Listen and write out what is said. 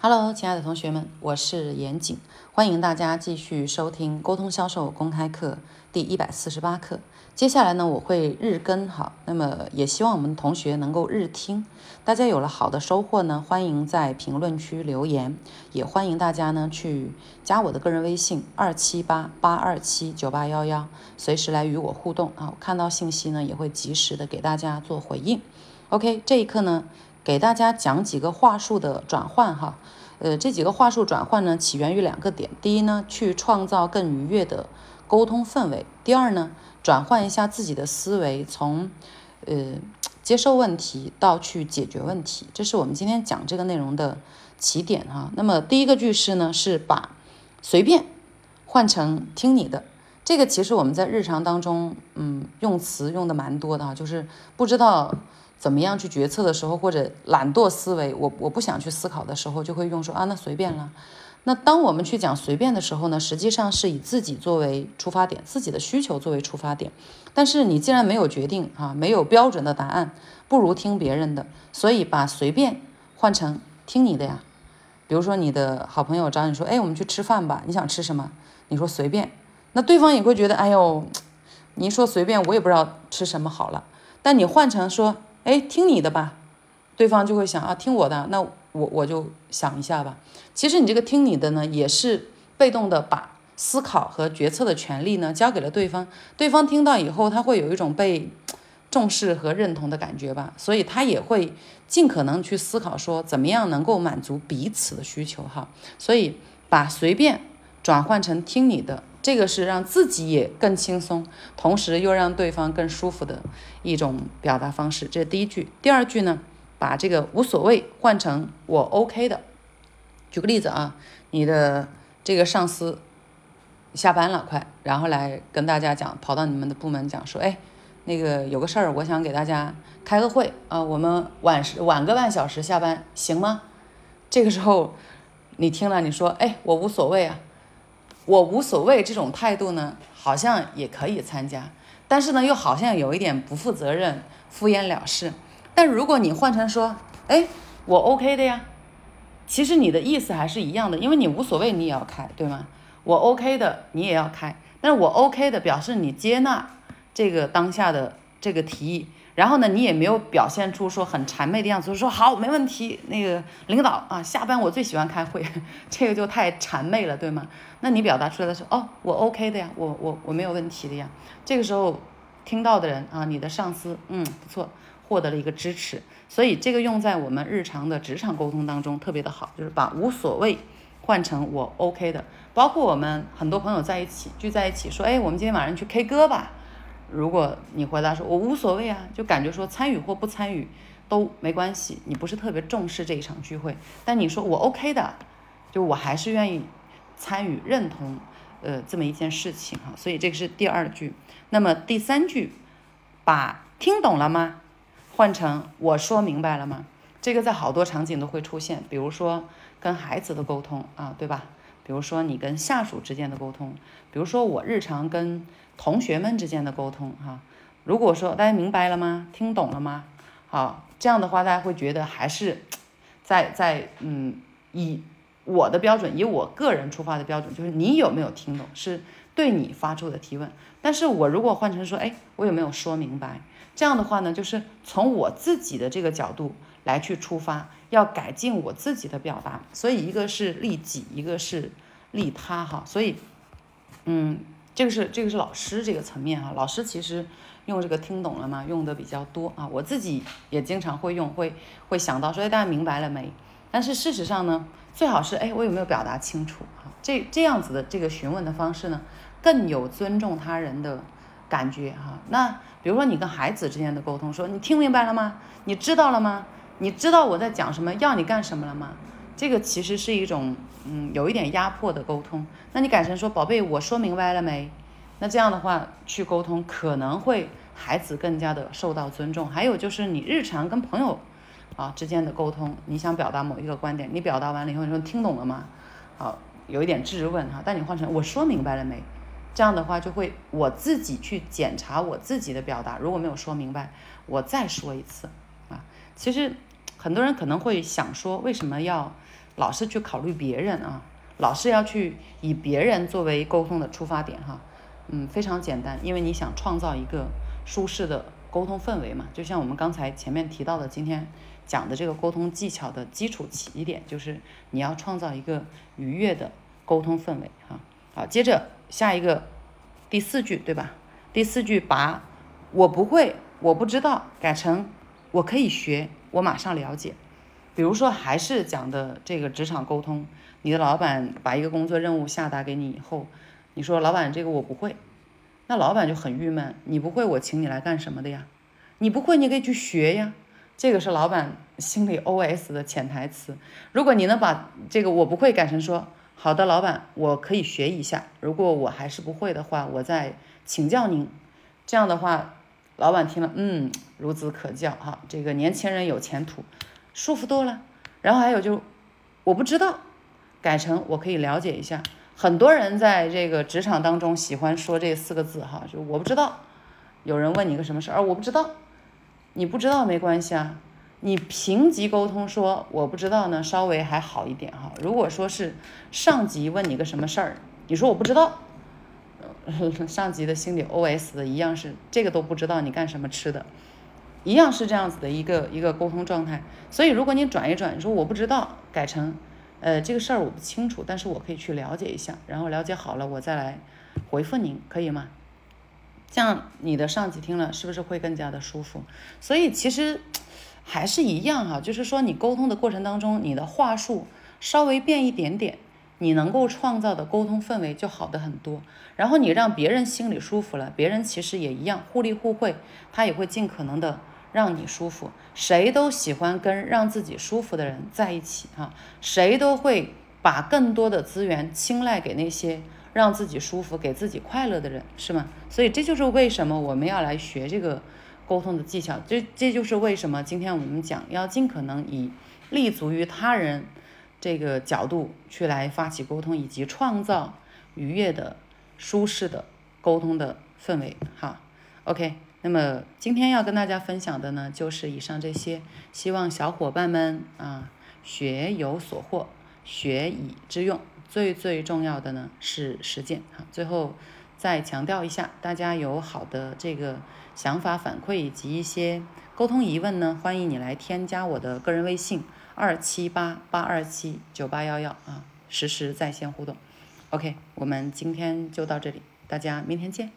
Hello，亲爱的同学们，我是严谨，欢迎大家继续收听沟通销售公开课第一百四十八课。接下来呢，我会日更哈，那么也希望我们同学能够日听。大家有了好的收获呢，欢迎在评论区留言，也欢迎大家呢去加我的个人微信二七八八二七九八幺幺，随时来与我互动啊。我看到信息呢，也会及时的给大家做回应。OK，这一课呢。给大家讲几个话术的转换哈，呃，这几个话术转换呢，起源于两个点。第一呢，去创造更愉悦的沟通氛围；第二呢，转换一下自己的思维，从呃接受问题到去解决问题。这是我们今天讲这个内容的起点哈。那么第一个句式呢，是把随便换成听你的。这个其实我们在日常当中，嗯，用词用的蛮多的哈，就是不知道。怎么样去决策的时候，或者懒惰思维，我我不想去思考的时候，就会用说啊，那随便了。那当我们去讲随便的时候呢，实际上是以自己作为出发点，自己的需求作为出发点。但是你既然没有决定啊，没有标准的答案，不如听别人的。所以把随便换成听你的呀。比如说你的好朋友找你说，哎，我们去吃饭吧，你想吃什么？你说随便，那对方也会觉得，哎呦，你说随便，我也不知道吃什么好了。但你换成说。哎，听你的吧，对方就会想啊，听我的，那我我就想一下吧。其实你这个听你的呢，也是被动的把思考和决策的权利呢交给了对方。对方听到以后，他会有一种被重视和认同的感觉吧，所以他也会尽可能去思考说，怎么样能够满足彼此的需求哈。所以把随便转换成听你的。这个是让自己也更轻松，同时又让对方更舒服的一种表达方式。这是第一句。第二句呢，把这个无所谓换成我 OK 的。举个例子啊，你的这个上司下班了，快，然后来跟大家讲，跑到你们的部门讲说，哎，那个有个事儿，我想给大家开个会啊，我们晚时晚个半小时下班行吗？这个时候你听了，你说，哎，我无所谓啊。我无所谓这种态度呢，好像也可以参加，但是呢，又好像有一点不负责任、敷衍了事。但如果你换成说，哎，我 OK 的呀，其实你的意思还是一样的，因为你无所谓，你也要开，对吗？我 OK 的，你也要开，但是我 OK 的表示你接纳这个当下的这个提议。然后呢，你也没有表现出说很谄媚的样子，说好没问题。那个领导啊，下班我最喜欢开会，这个就太谄媚了，对吗？那你表达出来的是哦，我 OK 的呀，我我我没有问题的呀。这个时候听到的人啊，你的上司，嗯，不错，获得了一个支持。所以这个用在我们日常的职场沟通当中特别的好，就是把无所谓换成我 OK 的。包括我们很多朋友在一起聚在一起说，哎，我们今天晚上去 K 歌吧。如果你回答说“我无所谓啊”，就感觉说参与或不参与都没关系，你不是特别重视这一场聚会。但你说我 OK 的，就我还是愿意参与、认同，呃，这么一件事情哈。所以这个是第二句。那么第三句，把听懂了吗？换成我说明白了吗？这个在好多场景都会出现，比如说跟孩子的沟通啊，对吧？比如说你跟下属之间的沟通，比如说我日常跟同学们之间的沟通，哈，如果说大家明白了吗？听懂了吗？好，这样的话大家会觉得还是在在嗯，以我的标准，以我个人出发的标准，就是你有没有听懂，是对你发出的提问。但是我如果换成说，哎，我有没有说明白？这样的话呢，就是从我自己的这个角度来去出发。要改进我自己的表达，所以一个是利己，一个是利他哈。所以，嗯，这个是这个是老师这个层面哈。老师其实用这个听懂了吗？用的比较多啊。我自己也经常会用，会会想到说，哎，大家明白了没？但是事实上呢，最好是哎，我有没有表达清楚啊？这这样子的这个询问的方式呢，更有尊重他人的感觉哈。那比如说你跟孩子之间的沟通，说你听明白了吗？你知道了吗？你知道我在讲什么，要你干什么了吗？这个其实是一种，嗯，有一点压迫的沟通。那你改成说，宝贝，我说明白了没？那这样的话去沟通，可能会孩子更加的受到尊重。还有就是你日常跟朋友啊之间的沟通，你想表达某一个观点，你表达完了以后，你说听懂了吗？好，有一点质问哈。但你换成我说明白了没？这样的话就会我自己去检查我自己的表达，如果没有说明白，我再说一次啊。其实。很多人可能会想说，为什么要老是去考虑别人啊，老是要去以别人作为沟通的出发点哈。嗯，非常简单，因为你想创造一个舒适的沟通氛围嘛。就像我们刚才前面提到的，今天讲的这个沟通技巧的基础起点，就是你要创造一个愉悦的沟通氛围哈。好，接着下一个第四句，对吧？第四句把我不会、我不知道改成我可以学，我马上了解。比如说，还是讲的这个职场沟通，你的老板把一个工作任务下达给你以后。你说老板这个我不会，那老板就很郁闷。你不会，我请你来干什么的呀？你不会，你可以去学呀。这个是老板心里 OS 的潜台词。如果你能把这个我不会改成说好的，老板我可以学一下。如果我还是不会的话，我再请教您。这样的话，老板听了，嗯，孺子可教哈，这个年轻人有前途，舒服多了。然后还有就我不知道，改成我可以了解一下。很多人在这个职场当中喜欢说这四个字哈，就我不知道。有人问你个什么事儿，我不知道。你不知道没关系啊，你平级沟通说我不知道呢，稍微还好一点哈。如果说是上级问你个什么事儿，你说我不知道，上级的心里 OS 的一样是这个都不知道，你干什么吃的，一样是这样子的一个一个沟通状态。所以如果你转一转，你说我不知道，改成。呃，这个事儿我不清楚，但是我可以去了解一下，然后了解好了，我再来回复您，可以吗？这样你的上级听了是不是会更加的舒服？所以其实还是一样哈，就是说你沟通的过程当中，你的话术稍微变一点点，你能够创造的沟通氛围就好的很多。然后你让别人心里舒服了，别人其实也一样互利互惠，他也会尽可能的。让你舒服，谁都喜欢跟让自己舒服的人在一起哈，谁都会把更多的资源青睐给那些让自己舒服、给自己快乐的人，是吗？所以这就是为什么我们要来学这个沟通的技巧，这这就是为什么今天我们讲要尽可能以立足于他人这个角度去来发起沟通，以及创造愉悦的、舒适的沟通的氛围哈。OK。那么今天要跟大家分享的呢，就是以上这些，希望小伙伴们啊学有所获，学以致用。最最重要的呢是实践啊。最后再强调一下，大家有好的这个想法反馈以及一些沟通疑问呢，欢迎你来添加我的个人微信二七八八二七九八幺幺啊，实时在线互动。OK，我们今天就到这里，大家明天见。